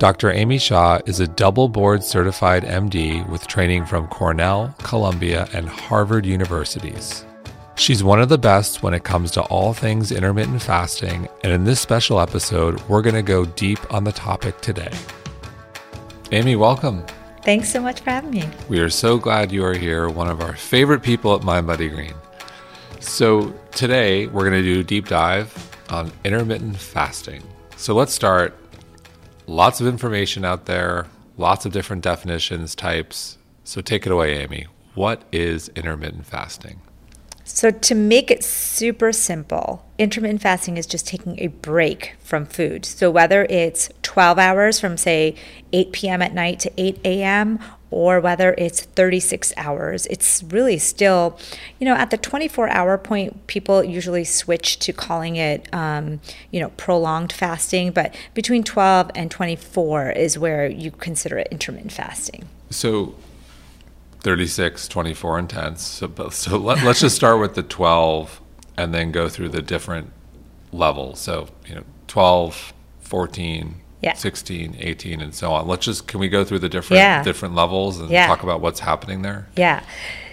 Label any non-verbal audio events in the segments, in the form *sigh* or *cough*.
Dr. Amy Shah is a double board certified MD with training from Cornell, Columbia, and Harvard universities. She's one of the best when it comes to all things intermittent fasting, and in this special episode, we're going to go deep on the topic today. Amy, welcome. Thanks so much for having me. We are so glad you are here, one of our favorite people at MindBodyGreen. So, today we're going to do a deep dive on intermittent fasting. So, let's start lots of information out there, lots of different definitions, types. So take it away, Amy. What is intermittent fasting? So, to make it super simple, intermittent fasting is just taking a break from food. So, whether it's 12 hours from, say, 8 p.m. at night to 8 a.m., or whether it's 36 hours, it's really still, you know, at the 24 hour point, people usually switch to calling it, um, you know, prolonged fasting. But between 12 and 24 is where you consider it intermittent fasting. So, 36, 24 intense. So, so let, let's just start with the 12 and then go through the different levels. So, you know, 12, 14, yeah. 16, 18, and so on. Let's just, can we go through the different, yeah. different levels and yeah. talk about what's happening there? Yeah.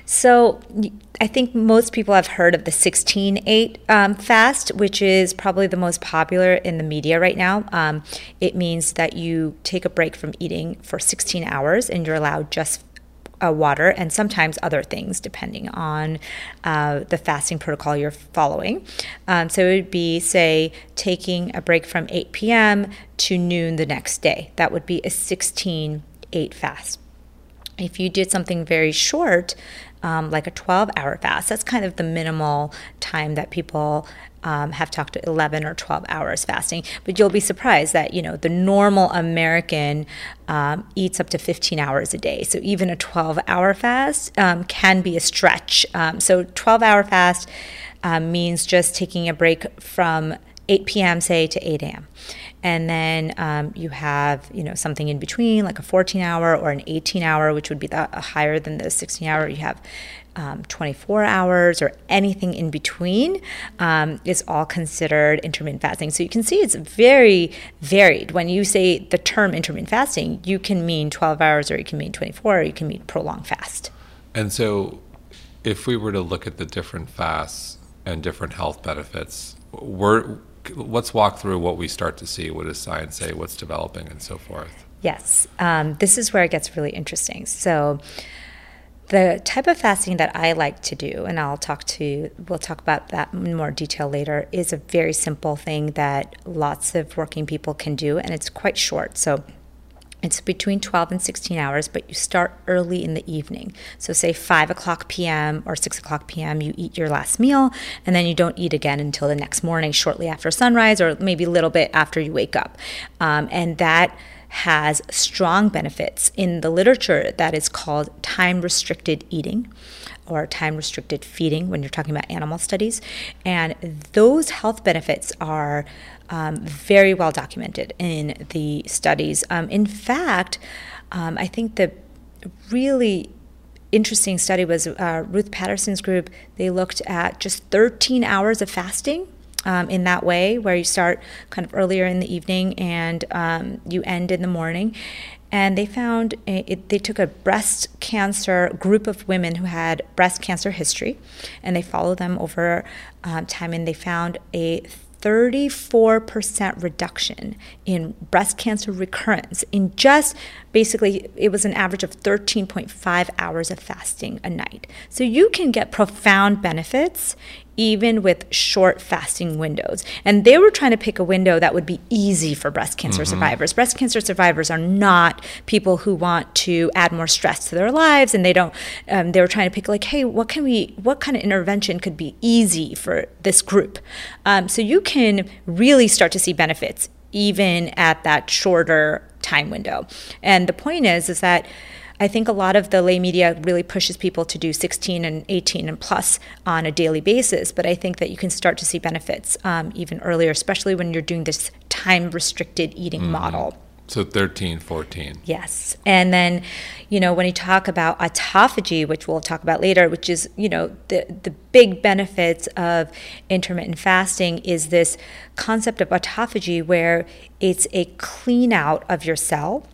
So I think most people have heard of the 16 8 um, fast, which is probably the most popular in the media right now. Um, it means that you take a break from eating for 16 hours and you're allowed just uh, water and sometimes other things depending on uh, the fasting protocol you're following. Um, so it would be, say, taking a break from 8 p.m. to noon the next day. That would be a 16 8 fast. If you did something very short, um, like a 12 hour fast, that's kind of the minimal time that people um, have talked to 11 or 12 hours fasting. But you'll be surprised that, you know, the normal American um, eats up to 15 hours a day. So even a 12 hour fast um, can be a stretch. Um, so 12 hour fast um, means just taking a break from 8 p.m., say, to 8 a.m. And then um, you have, you know, something in between, like a 14 hour or an 18 hour, which would be the, higher than the 16 hour. You have um, 24 hours or anything in between um, is all considered intermittent fasting. So you can see it's very varied. When you say the term intermittent fasting, you can mean 12 hours or you can mean 24 or you can mean prolonged fast. And so if we were to look at the different fasts and different health benefits, we're, let's walk through what we start to see. What does science say? What's developing and so forth? Yes, um, this is where it gets really interesting. So, the type of fasting that I like to do, and I'll talk to, we'll talk about that in more detail later, is a very simple thing that lots of working people can do, and it's quite short. So it's between 12 and 16 hours, but you start early in the evening. So, say 5 o'clock p.m. or 6 o'clock p.m., you eat your last meal, and then you don't eat again until the next morning, shortly after sunrise, or maybe a little bit after you wake up. Um, and that has strong benefits in the literature that is called time restricted eating or time restricted feeding when you're talking about animal studies. And those health benefits are um, very well documented in the studies. Um, in fact, um, I think the really interesting study was uh, Ruth Patterson's group. They looked at just 13 hours of fasting um, in that way, where you start kind of earlier in the evening and um, you end in the morning. And they found it, they took a breast cancer group of women who had breast cancer history, and they followed them over um, time, and they found a 34% reduction in breast cancer recurrence in just basically it was an average of 13.5 hours of fasting a night. So you can get profound benefits even with short fasting windows. And they were trying to pick a window that would be easy for breast cancer mm-hmm. survivors. Breast cancer survivors are not people who want to add more stress to their lives, and they don't. Um, they were trying to pick like, hey, what can we? What kind of intervention could be easy for this group? Um, so you can really start to see benefits even at that shorter time window. And the point is, is that I think a lot of the lay media really pushes people to do 16 and 18 and plus on a daily basis. But I think that you can start to see benefits um, even earlier, especially when you're doing this time restricted eating mm-hmm. model. So 13, 14. Yes. And then, you know, when you talk about autophagy, which we'll talk about later, which is, you know, the, the big benefits of intermittent fasting is this concept of autophagy where it's a clean out of your cell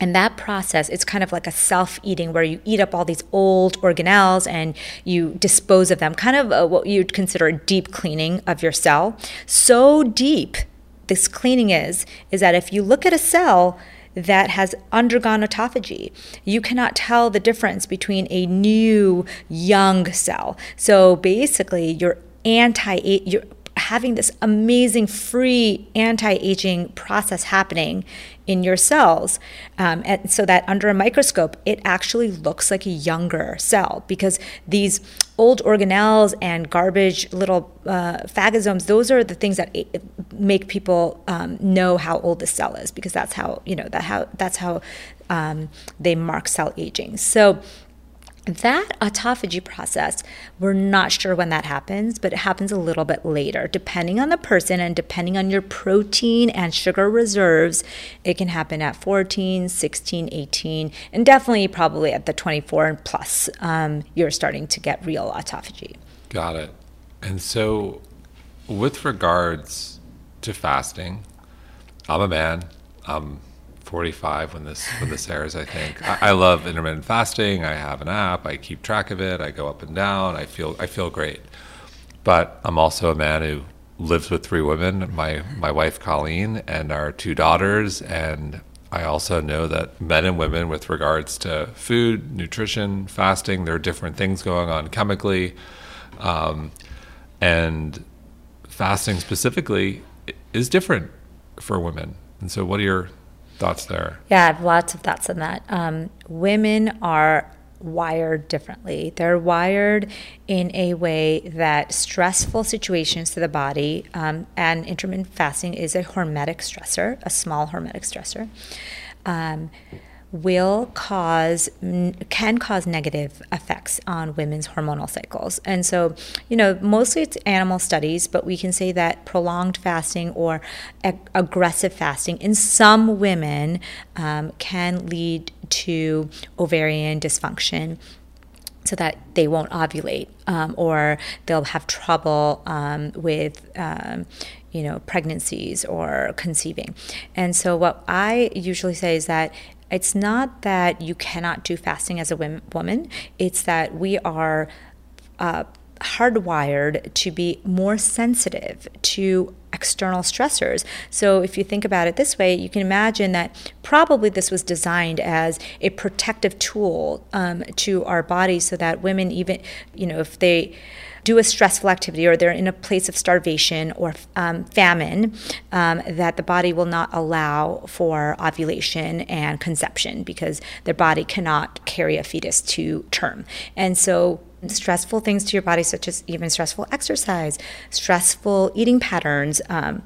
and that process, it's kind of like a self eating where you eat up all these old organelles and you dispose of them, kind of a, what you'd consider a deep cleaning of your cell. So deep, this cleaning is, is that if you look at a cell, that has undergone autophagy. You cannot tell the difference between a new young cell. So basically, you're anti you're having this amazing free anti-aging process happening in your cells. Um, and so that under a microscope it actually looks like a younger cell because these old organelles and garbage little uh, phagosomes those are the things that make people um, know how old the cell is because that's how you know that how that's how um, they mark cell aging. So that autophagy process, we're not sure when that happens, but it happens a little bit later. Depending on the person and depending on your protein and sugar reserves, it can happen at 14, 16, 18, and definitely probably at the 24 and plus, um, you're starting to get real autophagy. Got it. And so, with regards to fasting, I'm a man. I'm 45 when this when this airs. I think I, I, love intermittent fasting. I have an app. I keep track of it. I go up and down. I feel I feel great. But I'm also a man who lives with three women. My my wife Colleen and our two daughters. And I also know that men and women, with regards to food, nutrition, fasting, there are different things going on chemically, um, and fasting specifically is different for women. And so, what are your thoughts there? Yeah, I have lots of thoughts on that. Um, women are wired differently. They're wired in a way that stressful situations to the body, um, and intermittent fasting is a hormetic stressor, a small hormetic stressor. Um, will cause can cause negative effects on women's hormonal cycles. And so you know mostly it's animal studies but we can say that prolonged fasting or ag- aggressive fasting in some women um, can lead to ovarian dysfunction so that they won't ovulate um, or they'll have trouble um, with um, you know pregnancies or conceiving. And so what i usually say is that it's not that you cannot do fasting as a woman, it's that we are uh, hardwired to be more sensitive to external stressors. So, if you think about it this way, you can imagine that probably this was designed as a protective tool um, to our bodies so that women, even, you know, if they do a stressful activity or they're in a place of starvation or um, famine, um, that the body will not allow for ovulation and conception because their body cannot carry a fetus to term. And so stressful things to your body, such as even stressful exercise, stressful eating patterns, um,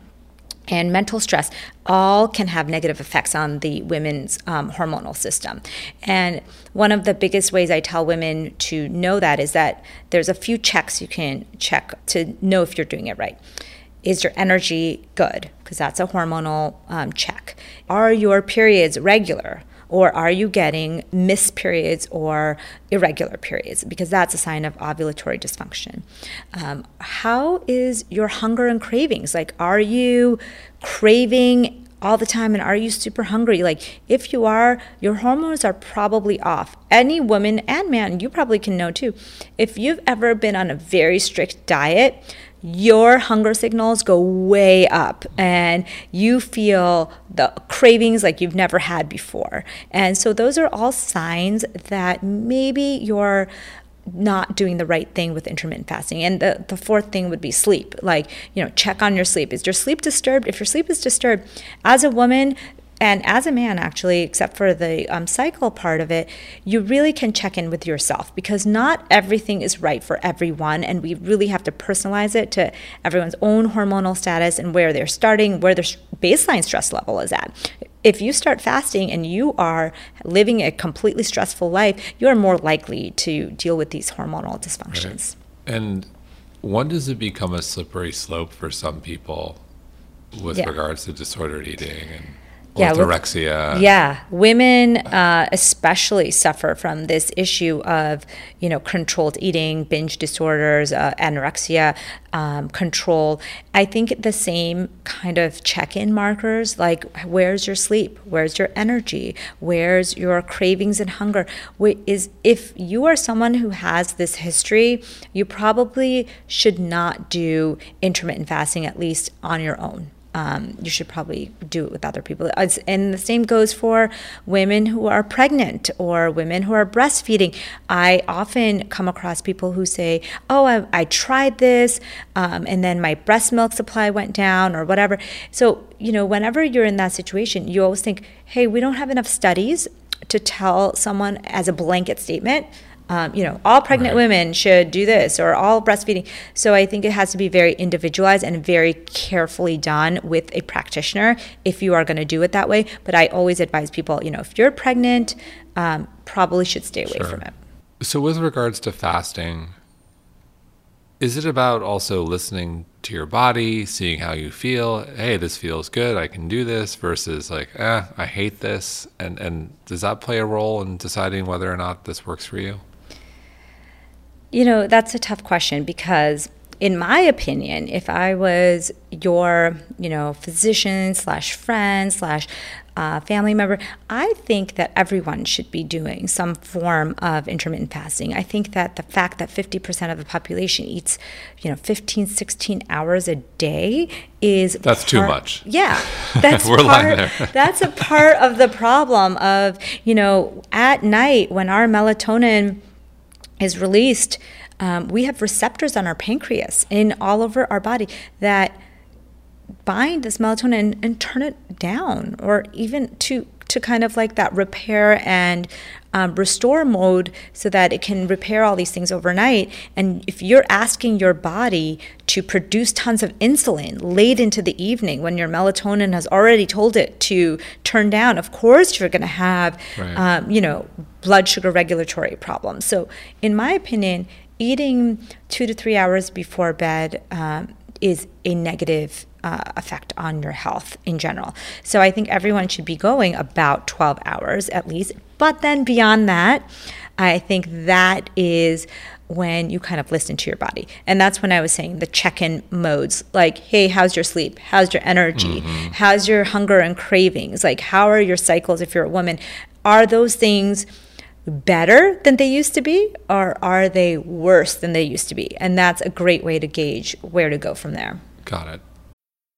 and mental stress all can have negative effects on the women's um, hormonal system. And one of the biggest ways I tell women to know that is that there's a few checks you can check to know if you're doing it right. Is your energy good? Because that's a hormonal um, check. Are your periods regular? Or are you getting missed periods or irregular periods? Because that's a sign of ovulatory dysfunction. Um, how is your hunger and cravings? Like, are you craving all the time and are you super hungry like if you are your hormones are probably off any woman and man you probably can know too if you've ever been on a very strict diet your hunger signals go way up and you feel the cravings like you've never had before. And so those are all signs that maybe you're not doing the right thing with intermittent fasting. And the, the fourth thing would be sleep. Like, you know, check on your sleep. Is your sleep disturbed? If your sleep is disturbed, as a woman, and as a man, actually, except for the um, cycle part of it, you really can check in with yourself because not everything is right for everyone. And we really have to personalize it to everyone's own hormonal status and where they're starting, where they're baseline stress level is at. If you start fasting and you are living a completely stressful life, you are more likely to deal with these hormonal dysfunctions. Right. And when does it become a slippery slope for some people with yeah. regards to disordered eating and orthorexia. yeah, women uh, especially suffer from this issue of you know controlled eating, binge disorders, uh, anorexia, um, control. I think the same kind of check-in markers like where's your sleep, where's your energy, where's your cravings and hunger. Is if you are someone who has this history, you probably should not do intermittent fasting at least on your own um, you should probably do it with other people. And the same goes for women who are pregnant or women who are breastfeeding. I often come across people who say, Oh, I, I tried this, um, and then my breast milk supply went down or whatever. So, you know, whenever you're in that situation, you always think, Hey, we don't have enough studies to tell someone as a blanket statement um, you know, all pregnant right. women should do this or all breastfeeding. So I think it has to be very individualized and very carefully done with a practitioner if you are going to do it that way. But I always advise people, you know, if you're pregnant, um, probably should stay away sure. from it. So, with regards to fasting, is it about also listening to your body, seeing how you feel? Hey, this feels good. I can do this. Versus like, eh, I hate this. And and does that play a role in deciding whether or not this works for you? You know, that's a tough question because in my opinion, if I was your, you know, physician slash friend slash uh, family member, I think that everyone should be doing some form of intermittent fasting. I think that the fact that 50% of the population eats, you know, 15, 16 hours a day is that's part, too much. Yeah, *laughs* that's We're part, there. *laughs* that's a part of the problem of you know at night when our melatonin is released, um, we have receptors on our pancreas in all over our body that bind this melatonin and, and turn it down, or even to to kind of like that repair and um, restore mode so that it can repair all these things overnight. And if you're asking your body to produce tons of insulin late into the evening when your melatonin has already told it to turn down, of course you're going to have, right. um, you know, blood sugar regulatory problems. So, in my opinion, eating two to three hours before bed um, is a negative uh, effect on your health in general. So I think everyone should be going about 12 hours at least. But then beyond that, I think that is when you kind of listen to your body. And that's when I was saying the check in modes like, hey, how's your sleep? How's your energy? Mm-hmm. How's your hunger and cravings? Like, how are your cycles if you're a woman? Are those things better than they used to be or are they worse than they used to be? And that's a great way to gauge where to go from there. Got it.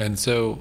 And so,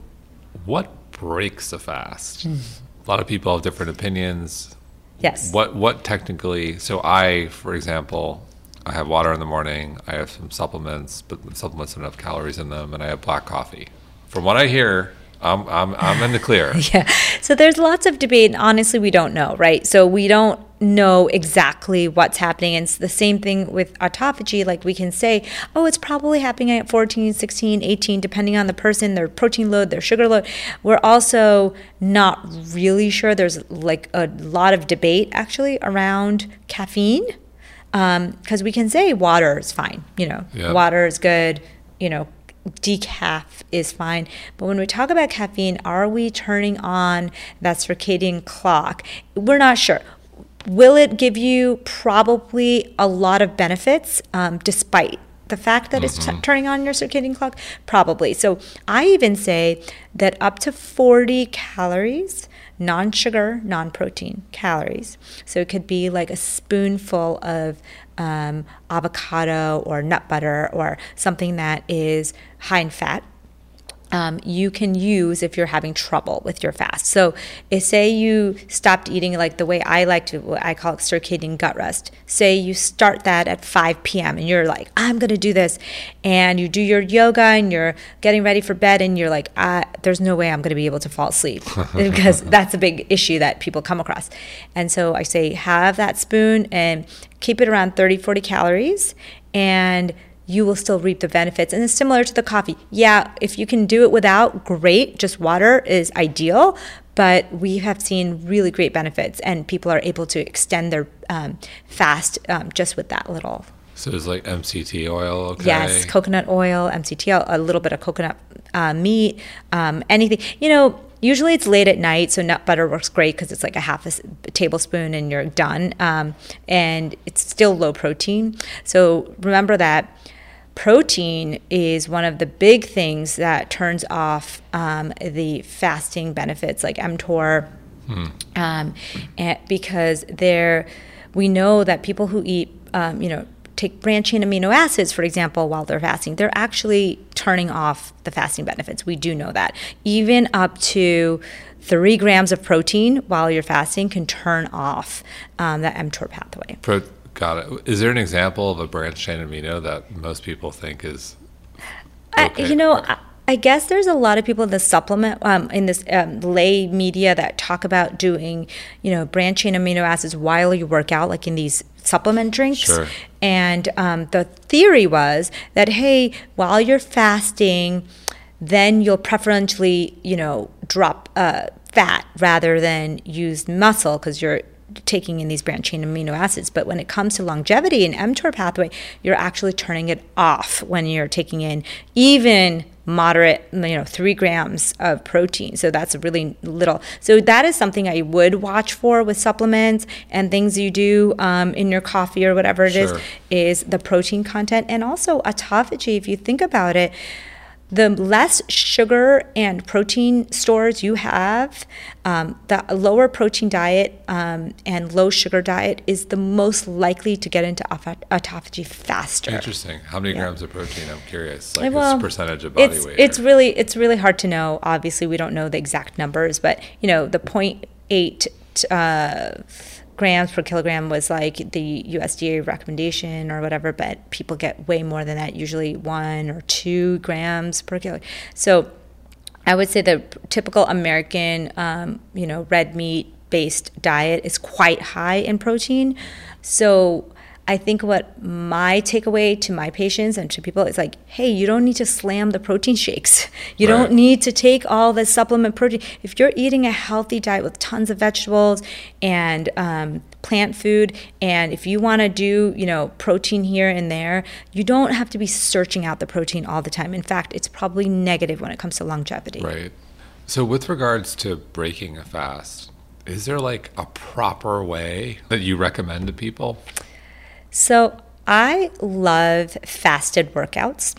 what breaks a fast? Mm. A lot of people have different opinions. Yes. What what technically? So I, for example, I have water in the morning. I have some supplements, but the supplements don't have calories in them, and I have black coffee. From what I hear, I'm I'm I'm in the clear. *laughs* yeah. So there's lots of debate. Honestly, we don't know, right? So we don't know exactly what's happening. And it's the same thing with autophagy. Like we can say, oh, it's probably happening at 14, 16, 18, depending on the person, their protein load, their sugar load. We're also not really sure. There's like a lot of debate actually around caffeine. Because um, we can say water is fine, you know, yep. water is good, you know, decaf is fine. But when we talk about caffeine, are we turning on that circadian clock? We're not sure. Will it give you probably a lot of benefits um, despite the fact that mm-hmm. it's t- turning on your circadian clock? Probably. So I even say that up to 40 calories, non sugar, non protein calories. So it could be like a spoonful of um, avocado or nut butter or something that is high in fat um, you can use if you're having trouble with your fast. So, if say you stopped eating like the way I like to, what I call it circadian gut rest. Say you start that at 5 p.m. and you're like, I'm going to do this, and you do your yoga and you're getting ready for bed, and you're like, there's no way I'm going to be able to fall asleep *laughs* because that's a big issue that people come across. And so I say, have that spoon and keep it around 30, 40 calories, and you will still reap the benefits. And it's similar to the coffee. Yeah, if you can do it without, great. Just water is ideal. But we have seen really great benefits, and people are able to extend their um, fast um, just with that little. So it's like MCT oil, okay? Yes, coconut oil, MCT oil, a little bit of coconut uh, meat, um, anything. You know, usually it's late at night, so nut butter works great because it's like a half a tablespoon and you're done. Um, and it's still low protein. So remember that protein is one of the big things that turns off um, the fasting benefits like mTOR, hmm. um, because there we know that people who eat, um, you know, take branched chain amino acids, for example, while they're fasting, they're actually turning off the fasting benefits. We do know that. Even up to three grams of protein while you're fasting can turn off um, that mTOR pathway. Pro- Got it. Is there an example of a branched chain amino that most people think is? Okay? I, you know, I, I, guess there's a lot of people in the supplement um, in this um, lay media that talk about doing, you know, branched chain amino acids while you work out, like in these supplement drinks. Sure. And um, the theory was that hey, while you're fasting, then you'll preferentially, you know, drop uh, fat rather than use muscle because you're taking in these branched chain amino acids. But when it comes to longevity and mTOR pathway, you're actually turning it off when you're taking in even moderate, you know, three grams of protein. So that's really little. So that is something I would watch for with supplements and things you do um, in your coffee or whatever it sure. is. is the protein content and also autophagy. If you think about it, the less sugar and protein stores you have, um, the lower protein diet um, and low sugar diet is the most likely to get into autophagy faster. Interesting. How many yeah. grams of protein? I'm curious. Like well, percentage of body it's, weight. It's or? really it's really hard to know. Obviously, we don't know the exact numbers, but you know the 0.8. Uh, grams per kilogram was like the USDA recommendation or whatever, but people get way more than that, usually one or two grams per kilo. So I would say the typical American, um, you know, red meat based diet is quite high in protein. So I think what my takeaway to my patients and to people is like, hey, you don't need to slam the protein shakes. *laughs* You right. don't need to take all the supplement protein. If you're eating a healthy diet with tons of vegetables and um, plant food, and if you want to do, you know, protein here and there, you don't have to be searching out the protein all the time. In fact, it's probably negative when it comes to longevity. Right. So, with regards to breaking a fast, is there like a proper way that you recommend to people? So I love fasted workouts.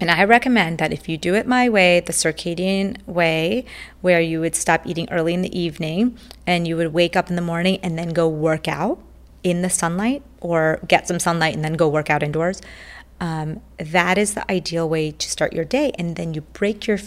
And I recommend that if you do it my way, the circadian way, where you would stop eating early in the evening and you would wake up in the morning and then go work out in the sunlight or get some sunlight and then go work out indoors um, that is the ideal way to start your day. And then you break your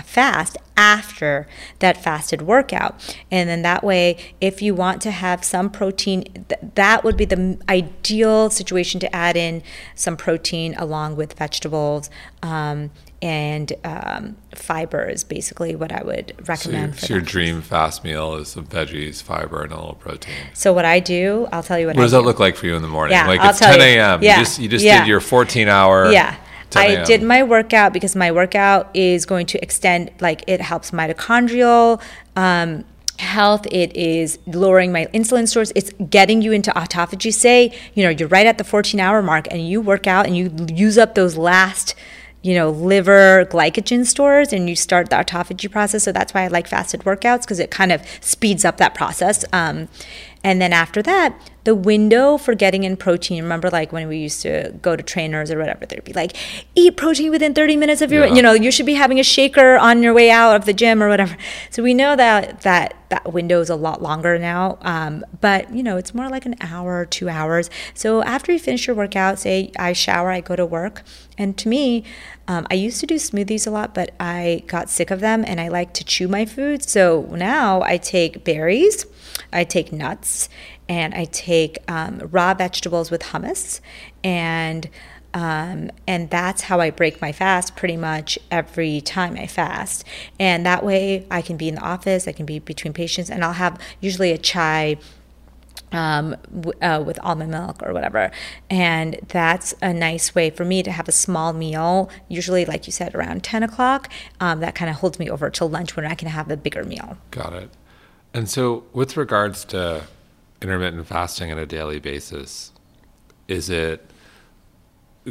fast after that fasted workout. And then that way, if you want to have some protein, th- that would be the ideal situation to add in some protein along with vegetables. Um, and um, fiber is basically what I would recommend. So, your, so your dream fast meal is some veggies, fiber, and a little protein. So what I do, I'll tell you what. What I does do. that look like for you in the morning? Yeah, like I'll it's 10 a.m. Yeah. You just you just yeah. did your 14 hour. Yeah. I did my workout because my workout is going to extend, like it helps mitochondrial um, health. It is lowering my insulin stores. It's getting you into autophagy. Say, you know, you're right at the 14 hour mark and you work out and you use up those last you know, liver glycogen stores and you start the autophagy process. So that's why I like fasted workouts because it kind of speeds up that process. Um, and then after that, the window for getting in protein. Remember, like when we used to go to trainers or whatever, they'd be like, eat protein within 30 minutes of your, Yeah. you know, you should be having a shaker on your way out of the gym or whatever. So we know that that that window is a lot longer now. Um, but you know, it's more like an hour, two hours. So after you finish your workout, say I shower, I go to work, and to me, um, I used to do smoothies a lot, but I got sick of them, and I like to chew my food. So now I take berries, I take nuts, and I take um, raw vegetables with hummus, and um, and that's how I break my fast pretty much every time I fast. And that way I can be in the office, I can be between patients, and I'll have usually a chai um, uh, with almond milk or whatever. And that's a nice way for me to have a small meal, usually, like you said, around 10 o'clock. Um, that kind of holds me over till lunch when I can have a bigger meal. Got it. And so, with regards to intermittent fasting on a daily basis, is it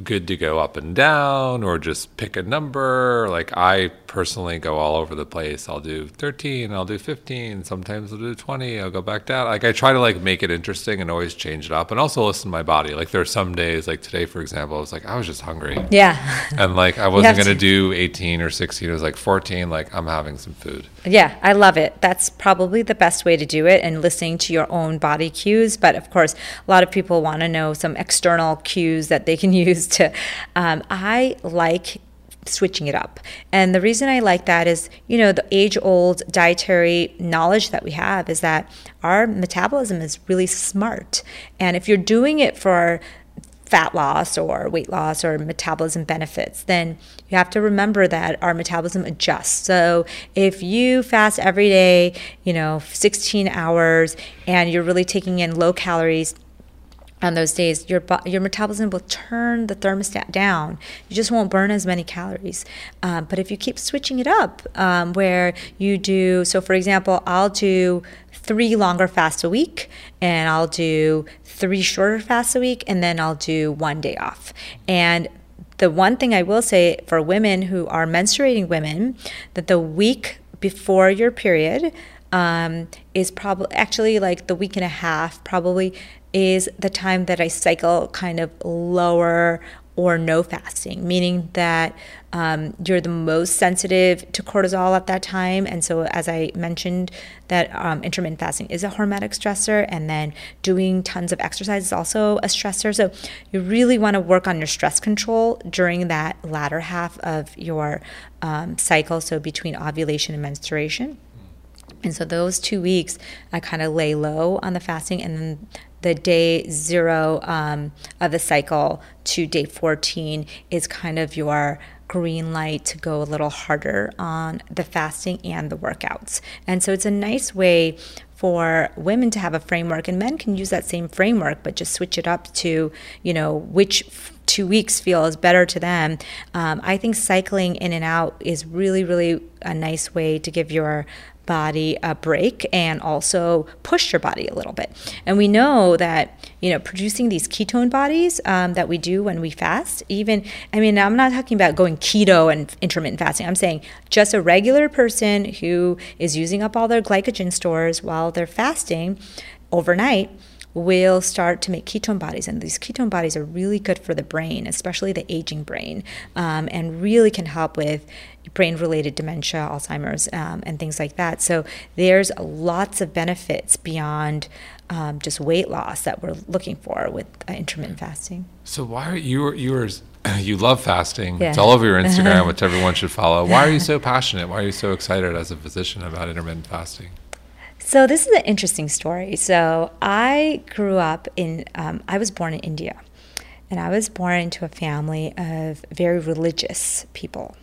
good to go up and down or just pick a number? Like, I personally go all over the place. I'll do 13, I'll do 15, sometimes I'll do 20, I'll go back down. Like, I try to like make it interesting and always change it up and also listen to my body. Like, there are some days, like today, for example, I was like, I was just hungry. Yeah. *laughs* And like, I wasn't going to do 18 or 16. It was like 14. Like, I'm having some food. Yeah, I love it. That's probably the best way to do it and listening to your own body cues. But of course, a lot of people want to know some external cues that they can *laughs* use to. Um, I like switching it up. And the reason I like that is, you know, the age old dietary knowledge that we have is that our metabolism is really smart. And if you're doing it for fat loss or weight loss or metabolism benefits, then you have to remember that our metabolism adjusts. So if you fast every day, you know, 16 hours, and you're really taking in low calories, on those days, your your metabolism will turn the thermostat down. You just won't burn as many calories. Um, but if you keep switching it up, um, where you do, so for example, I'll do three longer fasts a week, and I'll do three shorter fasts a week, and then I'll do one day off. And the one thing I will say for women who are menstruating women, that the week before your period um, is probably actually like the week and a half probably is the time that I cycle kind of lower or no fasting, meaning that um, you're the most sensitive to cortisol at that time. And so, as I mentioned, that um, intermittent fasting is a hormetic stressor, and then doing tons of exercise is also a stressor. So, you really want to work on your stress control during that latter half of your um, cycle, so between ovulation and menstruation. And so those two weeks, I kind of lay low on the fasting, and then the day zero um, of the cycle to day 14 is kind of your green light to go a little harder on the fasting and the workouts. And so it's a nice way for women to have a framework, and men can use that same framework, but just switch it up to, you know, which two weeks feels better to them. Um, I think cycling in and out is really, really a nice way to give your body a break and also push your body a little bit. And we know that, you know, producing these ketone bodies um, that we do when we fast, even, I mean, I'm not talking about going keto and intermittent fasting. I'm saying just a regular person who is using up all their glycogen stores while they're fasting overnight will start to make ketone bodies. And these ketone bodies are really good for the brain, especially the aging brain, um, and really can help with brain related dementia, Alzheimer's, um, and things like that. So there's lots of benefits beyond um, just weight loss that we're looking for with uh, intermittent fasting. So why are you you were *clears throat* you love fasting? It's all over your Instagram, *laughs* which everyone should follow. Why are you so passionate? Why are you so excited as a physician about intermittent fasting? So this is an interesting story. So I grew up in, um, I was born in India, and I was born into a family of very religious people,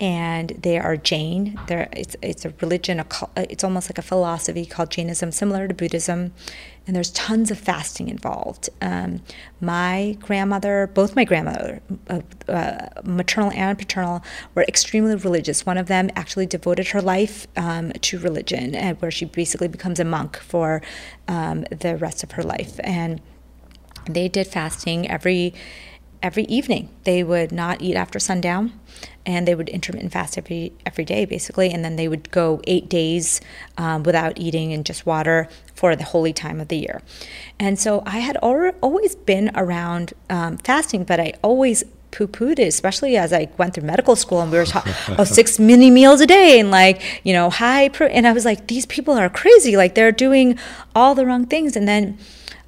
and they are Jain. They're, it's it's a religion, a, it's almost like a philosophy called Jainism, similar to Buddhism, and there's tons of fasting involved. Um, my grandmother, both my grandmother, uh, uh, maternal and paternal, were extremely religious. One of them actually devoted her life um, to religion, where she basically becomes a monk for um, the rest of her life. And they did fasting every every evening. They would not eat after sundown and they would intermittent fast every every day basically and then they would go eight days um, without eating and just water for the holy time of the year and so i had al- always been around um, fasting but i always poo-pooed it, especially as I went through medical school and we were talking *laughs* about six mini meals a day and like, you know, high pro- and I was like, these people are crazy. Like they're doing all the wrong things. And then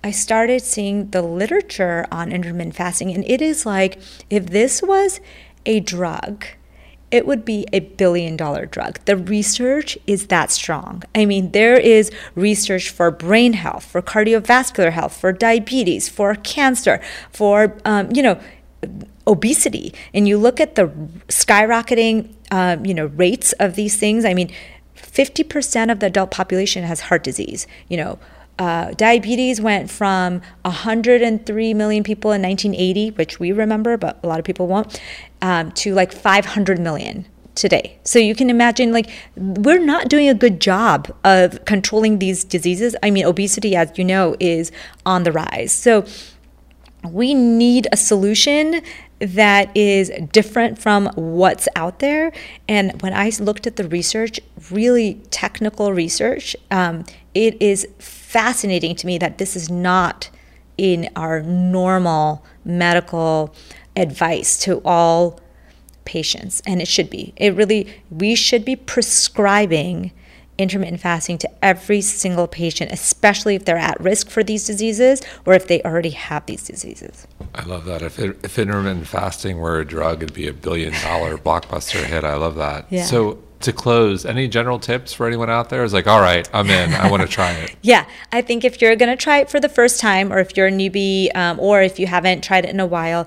I started seeing the literature on intermittent fasting and it is like if this was a drug, it would be a billion dollar drug. The research is that strong. I mean, there is research for brain health, for cardiovascular health, for diabetes, for cancer, for, um, you know, obesity. And you look at the skyrocketing, um, you know, rates of these things. I mean, 50% of the adult population has heart disease, you know, uh, diabetes went from 103 million people in 1980, which we remember, but a lot of people won't, um, to like 500 million today. So you can imagine, like, we're not doing a good job of controlling these diseases. I mean, obesity, as you know, is on the rise. So we need a solution that is different from what's out there. And when I looked at the research, really technical research, um, it is fascinating to me that this is not in our normal medical advice to all patients and it should be it really we should be prescribing intermittent fasting to every single patient especially if they're at risk for these diseases or if they already have these diseases i love that if, it, if intermittent fasting were a drug it'd be a billion dollar *laughs* blockbuster hit i love that yeah. so to close, any general tips for anyone out there? Is like, all right, I'm in. I want to try it. *laughs* yeah, I think if you're going to try it for the first time, or if you're a newbie, um, or if you haven't tried it in a while,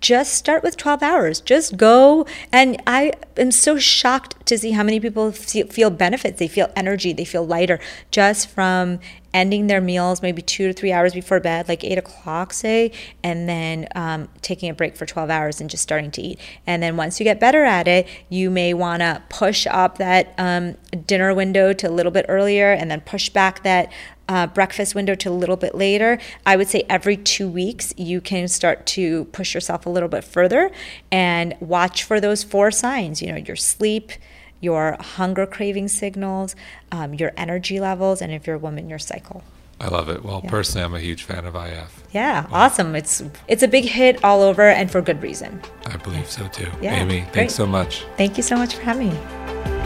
just start with 12 hours. Just go. And I am so shocked to see how many people feel benefits. They feel energy, they feel lighter just from ending their meals maybe two to three hours before bed, like eight o'clock, say, and then um, taking a break for 12 hours and just starting to eat. And then once you get better at it, you may want to push up that um, dinner window to a little bit earlier and then push back that uh, breakfast window to a little bit later. I would say every two weeks you can start to push yourself a little bit further and watch for those four signs. You your sleep, your hunger craving signals, um, your energy levels, and if you're a woman, your cycle. I love it. Well, yeah. personally, I'm a huge fan of IF. Yeah, awesome. It's it's a big hit all over, and for good reason. I believe so too. Yeah, Amy, thanks great. so much. Thank you so much for having me.